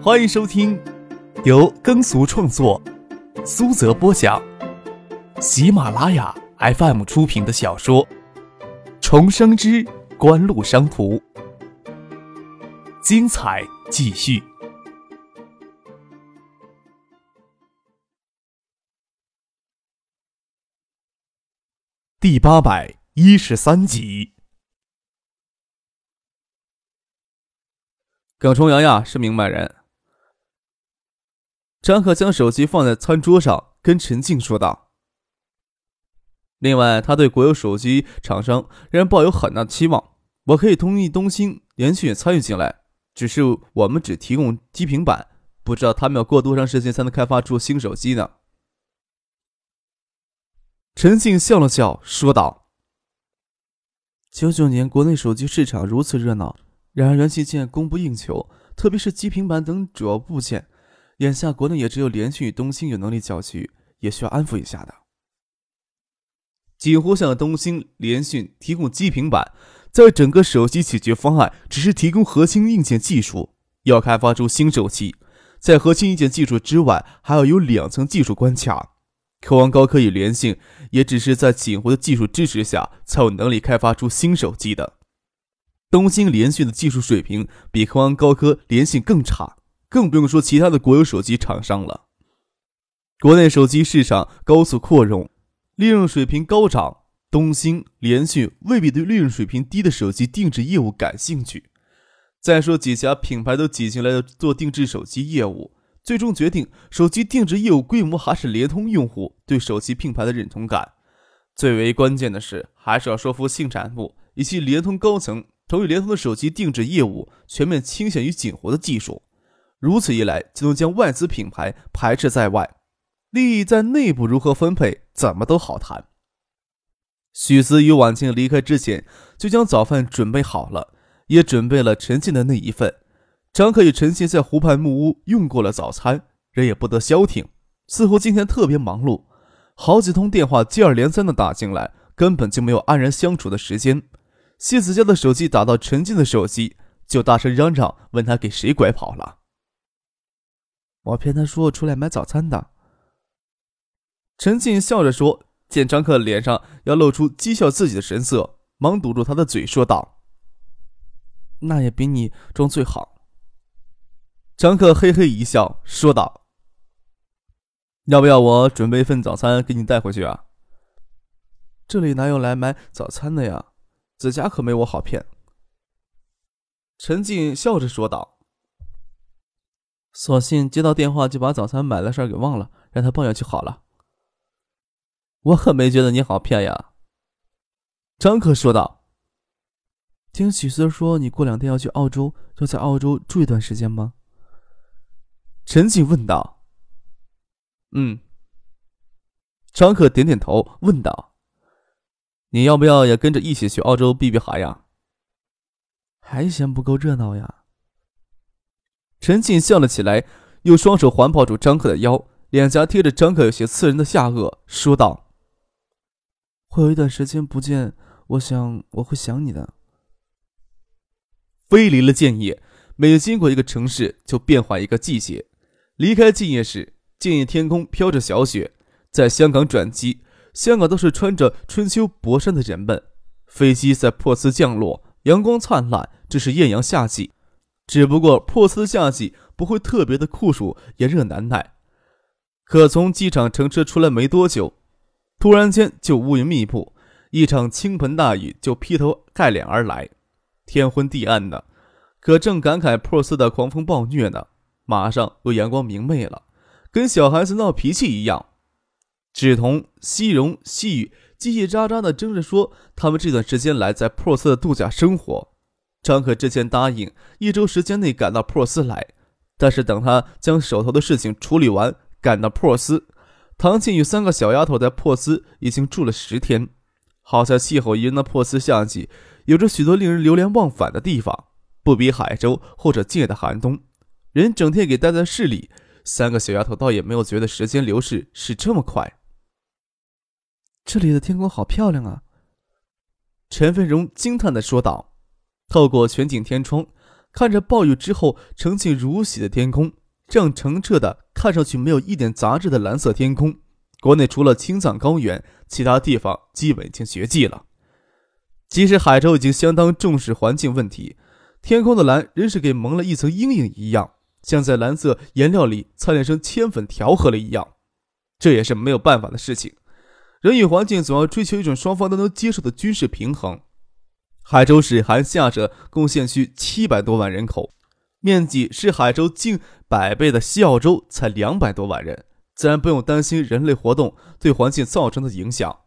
欢迎收听由耕俗创作、苏泽播讲、喜马拉雅 FM 出品的小说《重生之官路商途》，精彩继续，第八百一十三集。耿重阳呀，是明白人。张可将手机放在餐桌上，跟陈静说道：“另外，他对国有手机厂商仍然抱有很大的期望。我可以同意东兴、联讯参与进来，只是我们只提供基平板，不知道他们要过多长时间才能开发出新手机呢？”陈静笑了笑，说道：“九九年国内手机市场如此热闹，然而元器件供不应求，特别是基平板等主要部件。”眼下国内也只有联讯与东兴有能力搅局，也需要安抚一下的。几乎向东兴、联讯提供基平板，在整个手机解决方案只是提供核心硬件技术，要开发出新手机，在核心硬件技术之外，还要有两层技术关卡。科王高科与联讯也只是在锦湖的技术支持下，才有能力开发出新手机的。东兴、联讯的技术水平比科王高科、联讯更差。更不用说其他的国有手机厂商了。国内手机市场高速扩容，利润水平高涨，东兴、联讯未必对利润水平低的手机定制业务感兴趣。再说几家品牌都挤进来做定制手机业务，最终决定手机定制业务规模还是联通用户对手机品牌的认同感。最为关键的是，还是要说服信产部以及联通高层同意联通的手机定制业务全面倾向于锦湖的技术。如此一来，就能将外资品牌排斥在外，利益在内部如何分配，怎么都好谈。许思与婉清离开之前，就将早饭准备好了，也准备了陈静的那一份。张可与陈静在湖畔木屋用过了早餐，人也不得消停，似乎今天特别忙碌，好几通电话接二连三的打进来，根本就没有安然相处的时间。谢子佳的手机打到陈静的手机，就大声嚷嚷，问他给谁拐跑了。我骗他说出来买早餐的。陈静笑着说，见张克脸上要露出讥笑自己的神色，忙堵住他的嘴，说道：“那也比你装最好。”张克嘿嘿一笑，说道：“要不要我准备一份早餐给你带回去啊？”这里哪有来买早餐的呀？子佳可没我好骗。陈静笑着说道。索性接到电话就把早餐买的事儿给忘了，让他抱怨就好了。我可没觉得你好骗呀。”张可说道。“听许思说你过两天要去澳洲，要在澳洲住一段时间吗？”陈静问道。“嗯。”张可点点头，问道：“你要不要也跟着一起去澳洲避避寒呀？”还嫌不够热闹呀？陈静笑了起来，用双手环抱住张克的腰，脸颊贴着张克有些刺人的下颚，说道：“会有一段时间不见，我想我会想你的。”飞离了建业，每经过一个城市，就变换一个季节。离开建业时，建业天空飘着小雪；在香港转机，香港都是穿着春秋薄衫的人们。飞机在珀斯降落，阳光灿烂，这是艳阳夏季。只不过珀斯夏季不会特别的酷暑炎热难耐，可从机场乘车出来没多久，突然间就乌云密布，一场倾盆大雨就劈头盖脸而来，天昏地暗的。可正感慨珀斯的狂风暴虐呢，马上又阳光明媚了，跟小孩子闹脾气一样。芷彤、西荣、西雨叽叽喳喳的争着说，他们这段时间来在珀斯的度假生活。张可之前答应一周时间内赶到珀斯来，但是等他将手头的事情处理完，赶到珀斯，唐静与三个小丫头在珀斯已经住了十天。好在气候宜人的珀斯夏季有着许多令人流连忘返的地方，不比海州或者近的寒冬。人整天给待在市里，三个小丫头倒也没有觉得时间流逝是这么快。这里的天空好漂亮啊！陈飞荣惊叹地说道。透过全景天窗，看着暴雨之后澄清如洗的天空，这样澄澈的、看上去没有一点杂质的蓝色天空，国内除了青藏高原，其他地方基本已经绝迹了。即使海州已经相当重视环境问题，天空的蓝仍是给蒙了一层阴影一样，像在蓝色颜料里擦炼成铅粉调和了一样。这也是没有办法的事情。人与环境总要追求一种双方都能接受的军事平衡。海州市含下辖贡献区七百多万人口，面积是海州近百倍的西澳州才两百多万人，自然不用担心人类活动对环境造成的影响。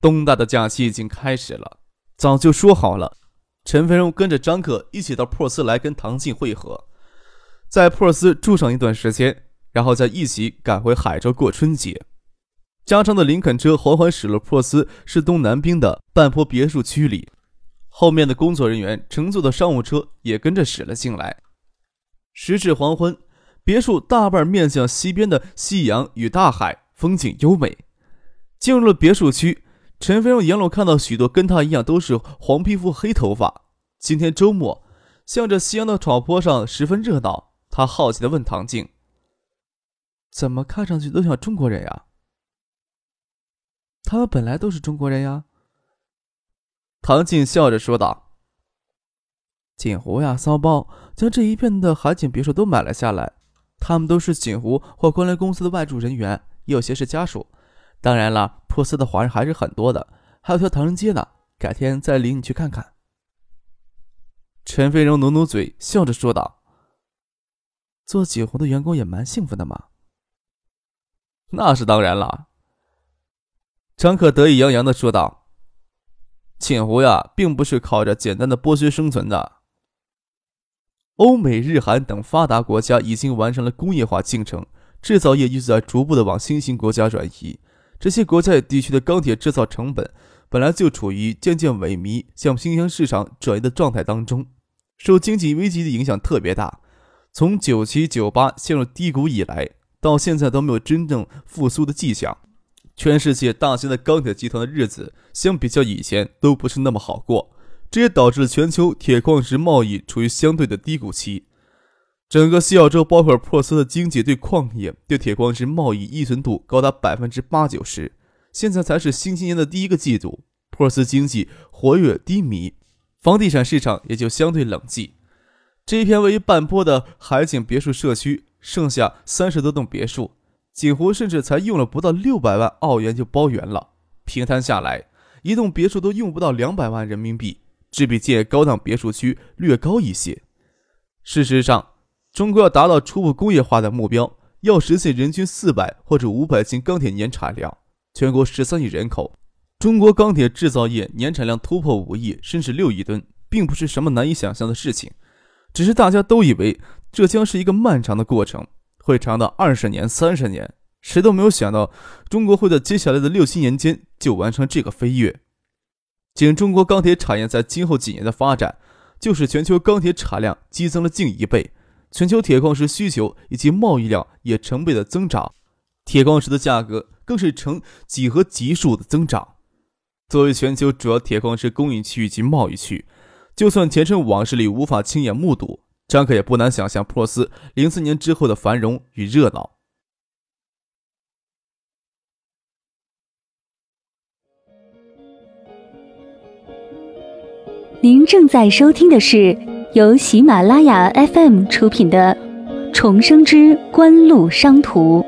东大的假期已经开始了，早就说好了，陈飞荣跟着张克一起到珀斯来跟唐静会合，在珀斯住上一段时间，然后再一起赶回海州过春节。加长的林肯车缓缓驶入珀斯市东南边的半坡别墅区里，后面的工作人员乘坐的商务车也跟着驶了进来。时至黄昏，别墅大半面向西边的夕阳与大海，风景优美。进入了别墅区。陈飞荣沿路看到许多跟他一样都是黄皮肤黑头发。今天周末，向着夕阳的草坡上十分热闹。他好奇地问唐静：“怎么看上去都像中国人呀？”“他们本来都是中国人呀。”唐静笑着说道。“锦湖呀，骚包将这一片的海景别墅都买了下来。他们都是锦湖或关联公司的外驻人员，也有些是家属。”当然了，珀斯的华人还是很多的，还有条唐人街呢。改天再领你去看看。陈飞荣努努嘴，笑着说道：“做锦湖的员工也蛮幸福的嘛。”那是当然了。张可得意洋洋的说道：“锦湖呀，并不是靠着简单的剥削生存的。欧美、日韩等发达国家已经完成了工业化进程，制造业一直在逐步的往新兴国家转移。”这些国家地区的钢铁制造成本本来就处于渐渐萎靡、向新兴市场转移的状态当中，受经济危机的影响特别大。从九七九八陷入低谷以来，到现在都没有真正复苏的迹象。全世界大型的钢铁集团的日子，相比较以前都不是那么好过，这也导致了全球铁矿石贸易处于相对的低谷期。整个西澳洲，包括珀斯的经济，对矿业、对铁矿石贸易依存度高达百分之八九十。现在才是新青年的第一个季度，珀斯经济活跃低迷，房地产市场也就相对冷寂。这一片位于半坡的海景别墅社区，剩下三十多栋别墅，锦湖甚至才用了不到六百万澳元就包圆了。平摊下来，一栋别墅都用不到两百万人民币，只比建高档别墅区略高一些。事实上，中国要达到初步工业化的目标，要实现人均四百或者五百斤钢铁年产量。全国十三亿人口，中国钢铁制造业年产量突破五亿甚至六亿吨，并不是什么难以想象的事情。只是大家都以为这将是一个漫长的过程，会长到二十年、三十年，谁都没有想到中国会在接下来的六七年间就完成这个飞跃。仅中国钢铁产业在今后几年的发展，就是全球钢铁产量激增了近一倍。全球铁矿石需求以及贸易量也成倍的增长，铁矿石的价格更是呈几何级数的增长。作为全球主要铁矿石供应区及贸易区，就算前尘往事里无法亲眼目睹，张克也不难想象珀斯零四年之后的繁荣与热闹。您正在收听的是。由喜马拉雅 FM 出品的《重生之官路商途》。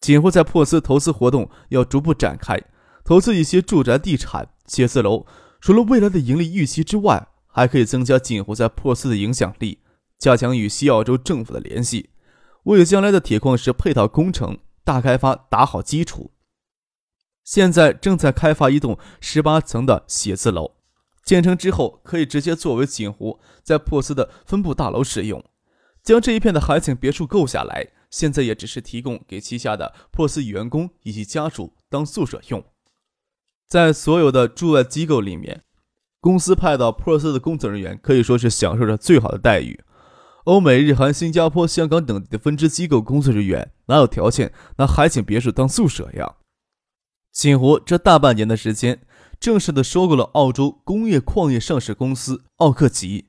锦湖在珀斯投资活动要逐步展开，投资一些住宅地产、写字楼。除了未来的盈利预期之外，还可以增加锦湖在珀斯的影响力，加强与西澳洲政府的联系，为将来的铁矿石配套工程大开发打好基础。现在正在开发一栋十八层的写字楼，建成之后可以直接作为锦湖在珀斯的分部大楼使用。将这一片的海景别墅购下来，现在也只是提供给旗下的珀斯员工以及家属当宿舍用。在所有的驻外机构里面，公司派到珀斯的工作人员可以说是享受着最好的待遇。欧美、日韩、新加坡、香港等地的分支机构工作人员哪有条件拿海景别墅当宿舍呀？锦湖这大半年的时间，正式的收购了澳洲工业矿业上市公司奥克吉，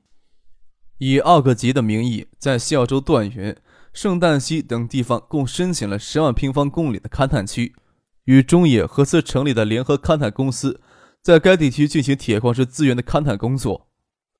以奥克吉的名义，在西澳洲段云、圣诞溪等地方共申请了十万平方公里的勘探区，与中冶合资成立的联合勘探公司，在该地区进行铁矿石资源的勘探工作。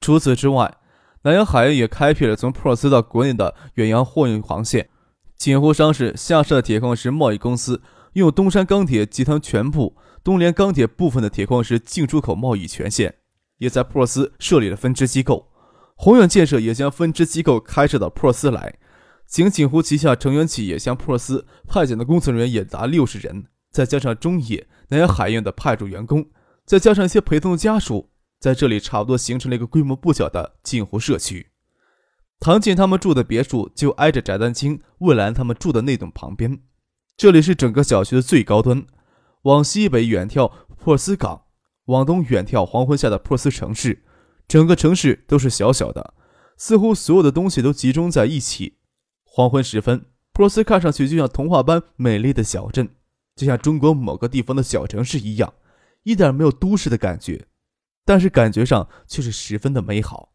除此之外，南洋海运也开辟了从珀斯到国内的远洋货运航线。锦湖商事下设的铁矿石贸易公司。拥有东山钢铁集团全部、东联钢铁部分的铁矿石进出口贸易权限，也在珀斯设立了分支机构。宏远建设也将分支机构开设到珀斯来。仅锦湖旗下成员企业向珀斯派遣的工作人员也达六十人，再加上中冶、南洋海运的派驻员工，再加上一些陪同家属，在这里差不多形成了一个规模不小的近湖社区。唐静他们住的别墅就挨着翟丹青、魏兰他们住的那栋旁边。这里是整个小区的最高端，往西北远眺珀斯港，往东远眺黄昏下的珀斯城市。整个城市都是小小的，似乎所有的东西都集中在一起。黄昏时分，珀斯看上去就像童话般美丽的小镇，就像中国某个地方的小城市一样，一点没有都市的感觉，但是感觉上却是十分的美好。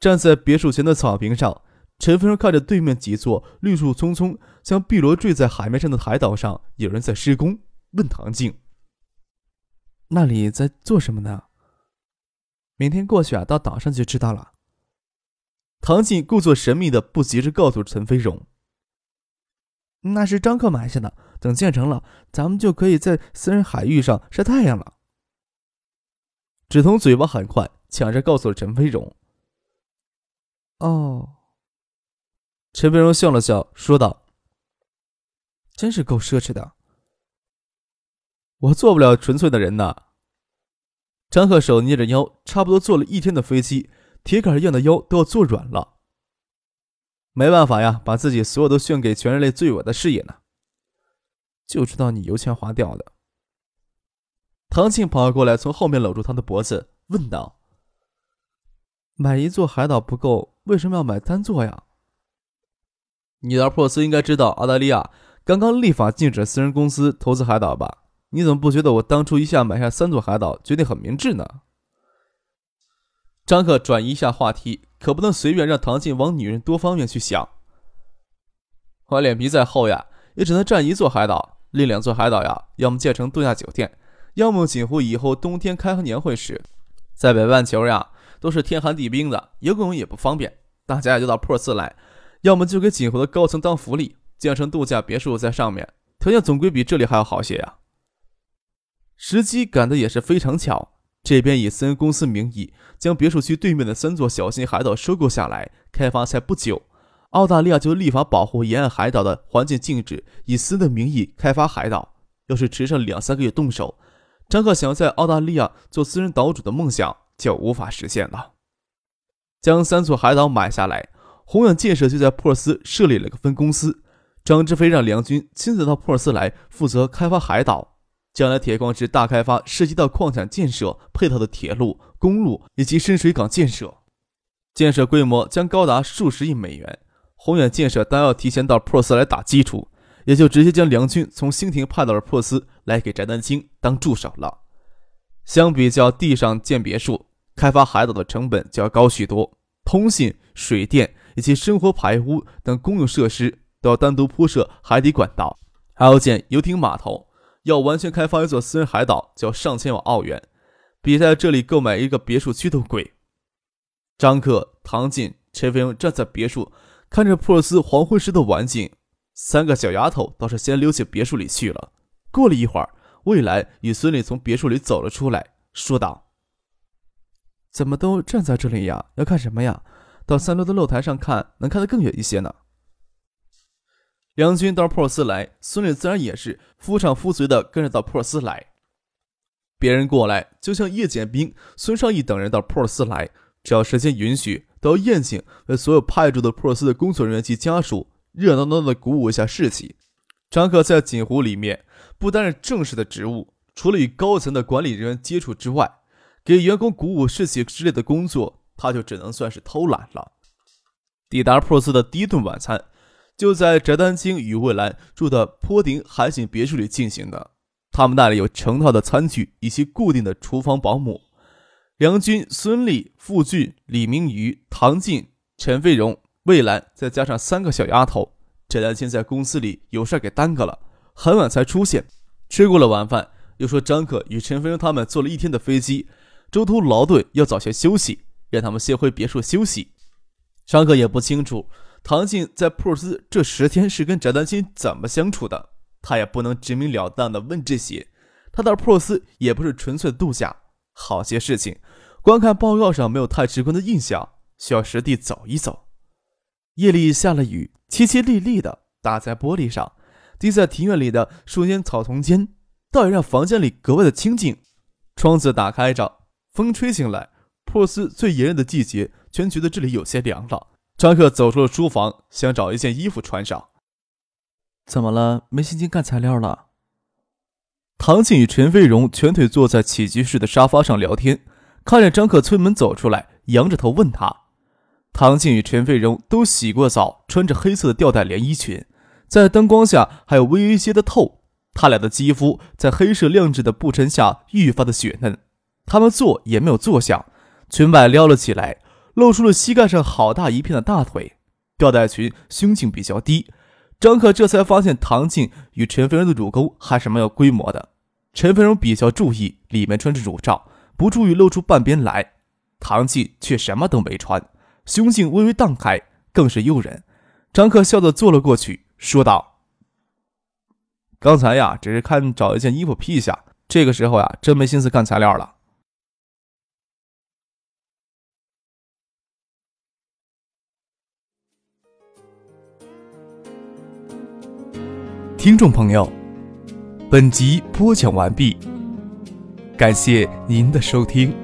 站在别墅前的草坪上。陈飞荣看着对面几座绿树葱葱、像碧螺坠在海面上的海岛上，有人在施工，问唐静：“那里在做什么呢？”“明天过去啊，到岛上就知道了。”唐静故作神秘的不急着告诉陈飞荣：“那是张克买下的，等建成了，咱们就可以在私人海域上晒太阳了。”芷彤嘴巴很快，抢着告诉了陈飞荣：“哦。”陈飞荣笑了笑，说道：“真是够奢侈的。我做不了纯粹的人呐。”张克手捏着腰，差不多坐了一天的飞机，铁杆一样的腰都要坐软了。没办法呀，把自己所有都献给全人类最伟大的事业呢。就知道你油钱花掉的。唐庆跑过来，从后面搂住他的脖子，问道：“买一座海岛不够，为什么要买单座呀？”你到珀斯应该知道，澳大利亚刚刚立法禁止私人公司投资海岛吧？你怎么不觉得我当初一下买下三座海岛，决定很明智呢？张克转移一下话题，可不能随便让唐静往女人多方面去想。我脸皮再厚呀，也只能占一座海岛，另两座海岛呀，要么建成度假酒店，要么锦湖以后冬天开年会时，在北半球呀，都是天寒地冰的，游泳也不方便，大家也就到珀斯来。要么就给锦湖的高层当福利，建成度假别墅在上面，条件总归比这里还要好些呀。时机赶得也是非常巧，这边以私人公司名义将别墅区对面的三座小型海岛收购下来，开发才不久，澳大利亚就立法保护沿岸海岛的环境，禁止以私的名义开发海岛。要是迟上两三个月动手，张克想要在澳大利亚做私人岛主的梦想就无法实现了。将三座海岛买下来。宏远建设就在珀斯设立了个分公司，张志飞让梁军亲自到珀斯来负责开发海岛。将来铁矿石大开发涉及到矿产建设、配套的铁路、公路以及深水港建设，建设规模将高达数十亿美元。宏远建设当要提前到珀斯来打基础，也就直接将梁军从兴亭派到了珀斯来给翟丹青当助手了。相比较地上建别墅，开发海岛的成本就要高许多，通信、水电。以及生活排污等公用设施都要单独铺设海底管道，还要建游艇码头。要完全开发一座私人海岛，就要上千万澳元，比在这里购买一个别墅区都贵。张克、唐进、陈飞荣站在别墅，看着普尔斯黄昏时的晚景。三个小丫头倒是先溜进别墅里去了。过了一会儿，魏来与孙俪从别墅里走了出来，说道：“怎么都站在这里呀？要看什么呀？”到三楼的露台上看，能看得更远一些呢。梁军到普尔斯来，孙女自然也是夫唱妇随的跟着到普尔斯来。别人过来，就像叶简兵、孙尚义等人到普尔斯来，只要时间允许，到宴请为所有派驻的珀斯的工作人员及家属，热闹闹的鼓舞一下士气。张克在锦湖里面不担任正式的职务，除了与高层的管理人员接触之外，给员工鼓舞士气之类的工作。他就只能算是偷懒了。抵达珀斯的第一顿晚餐，就在翟丹青与魏兰住的坡顶海景别墅里进行的。他们那里有成套的餐具以及固定的厨房保姆。梁军、孙俪、傅俊、李明宇、唐静、陈飞荣、魏兰，再加上三个小丫头。翟丹青在公司里有事给耽搁了，很晚才出现。吃过了晚饭，又说张可与陈飞荣他们坐了一天的飞机，中途劳顿要早些休息，让他们先回别墅休息。张可也不清楚唐静在普尔斯这十天是跟翟丹青怎么相处的，他也不能直截了当的问这些。他到普尔斯也不是纯粹度假，好些事情，光看报告上没有太直观的印象，需要实地走一走。夜里下了雨，淅淅沥沥的打在玻璃上，滴在庭院里的树间草丛间，倒也让房间里格外的清静。窗子打开着，风吹进来。普斯最炎热的季节，全觉得这里有些凉了。张克走出了书房，想找一件衣服穿上。怎么了？没心情干材料了？唐静与陈飞荣蜷腿坐在起居室的沙发上聊天，看着张克催门走出来，仰着头问他。唐静与陈飞荣都洗过澡，穿着黑色的吊带连衣裙，在灯光下还有微微些的透。他俩的肌肤在黑色亮质的布衬下愈发的雪嫩。他们坐也没有坐下。裙摆撩了起来，露出了膝盖上好大一片的大腿。吊带裙胸径比较低，张克这才发现唐静与陈飞荣的乳沟还是蛮有规模的。陈飞荣比较注意，里面穿着乳罩，不注意露出半边来。唐静却什么都没穿，胸径微微荡开，更是诱人。张克笑着坐了过去，说道：“刚才呀，只是看找一件衣服披一下，这个时候呀，真没心思干材料了。”听众朋友，本集播讲完毕，感谢您的收听。